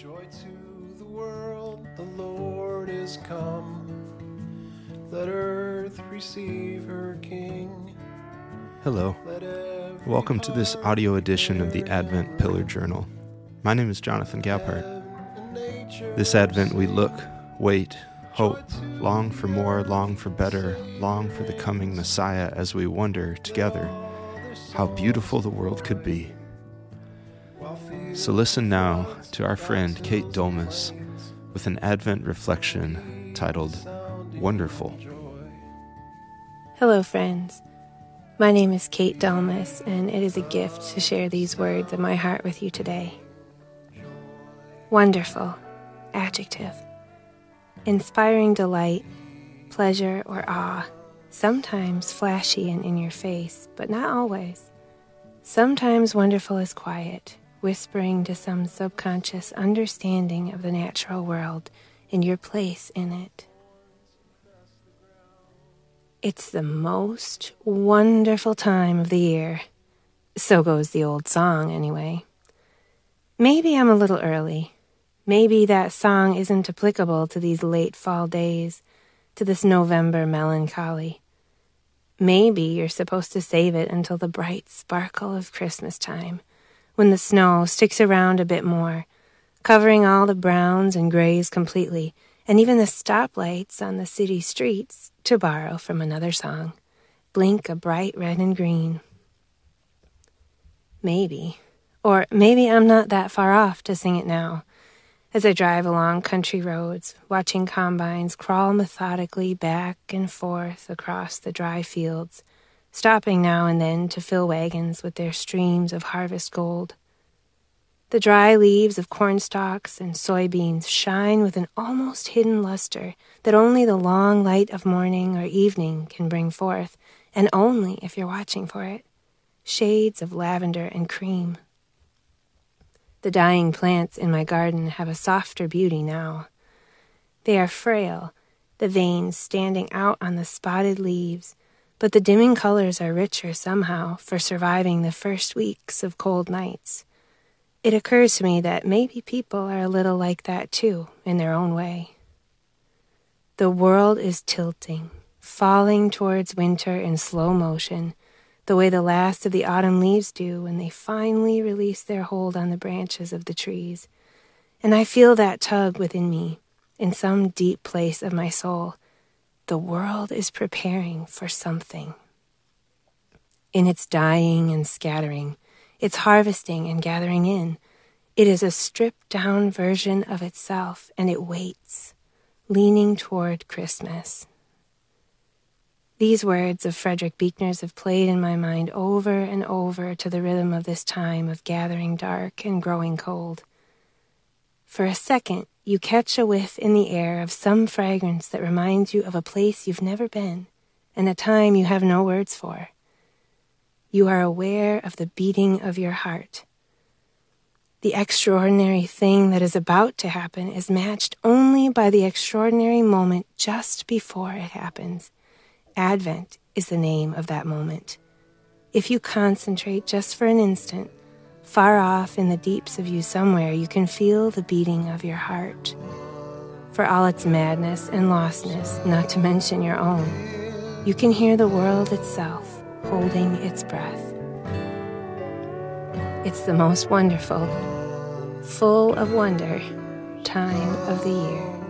Joy to the world, the Lord is come. Let earth receive her King. Hello. Welcome to this audio edition of the Advent Pillar Journal. My name is Jonathan Gaphart. This Advent, we look, wait, hope, long for more, long for better, long for the coming Messiah as we wonder together how beautiful the world could be. So listen now to our friend Kate Dolmas with an Advent reflection titled Wonderful. Hello, friends. My name is Kate Dalmas, and it is a gift to share these words of my heart with you today. Wonderful, adjective. Inspiring delight, pleasure, or awe, sometimes flashy and in your face, but not always. Sometimes wonderful is quiet, whispering to some subconscious understanding of the natural world and your place in it. It's the most wonderful time of the year. So goes the old song, anyway. Maybe I'm a little early. Maybe that song isn't applicable to these late fall days, to this November melancholy. Maybe you're supposed to save it until the bright sparkle of Christmas time, when the snow sticks around a bit more, covering all the browns and grays completely, and even the stoplights on the city streets, to borrow from another song, blink a bright red and green. Maybe. Or maybe I'm not that far off to sing it now. As I drive along country roads, watching combines crawl methodically back and forth across the dry fields, stopping now and then to fill wagons with their streams of harvest gold. The dry leaves of corn stalks and soybeans shine with an almost hidden luster that only the long light of morning or evening can bring forth, and only if you're watching for it. Shades of lavender and cream. The dying plants in my garden have a softer beauty now. They are frail, the veins standing out on the spotted leaves, but the dimming colors are richer somehow for surviving the first weeks of cold nights. It occurs to me that maybe people are a little like that too, in their own way. The world is tilting, falling towards winter in slow motion, the way the last of the autumn leaves do when they finally release their hold on the branches of the trees. And I feel that tug within me, in some deep place of my soul. The world is preparing for something. In its dying and scattering, its harvesting and gathering in, it is a stripped down version of itself, and it waits, leaning toward Christmas. These words of Frederick Buechner's have played in my mind over and over to the rhythm of this time of gathering dark and growing cold. For a second, you catch a whiff in the air of some fragrance that reminds you of a place you've never been and a time you have no words for. You are aware of the beating of your heart. The extraordinary thing that is about to happen is matched only by the extraordinary moment just before it happens. Advent is the name of that moment. If you concentrate just for an instant, far off in the deeps of you somewhere, you can feel the beating of your heart. For all its madness and lostness, not to mention your own, you can hear the world itself holding its breath. It's the most wonderful, full of wonder time of the year.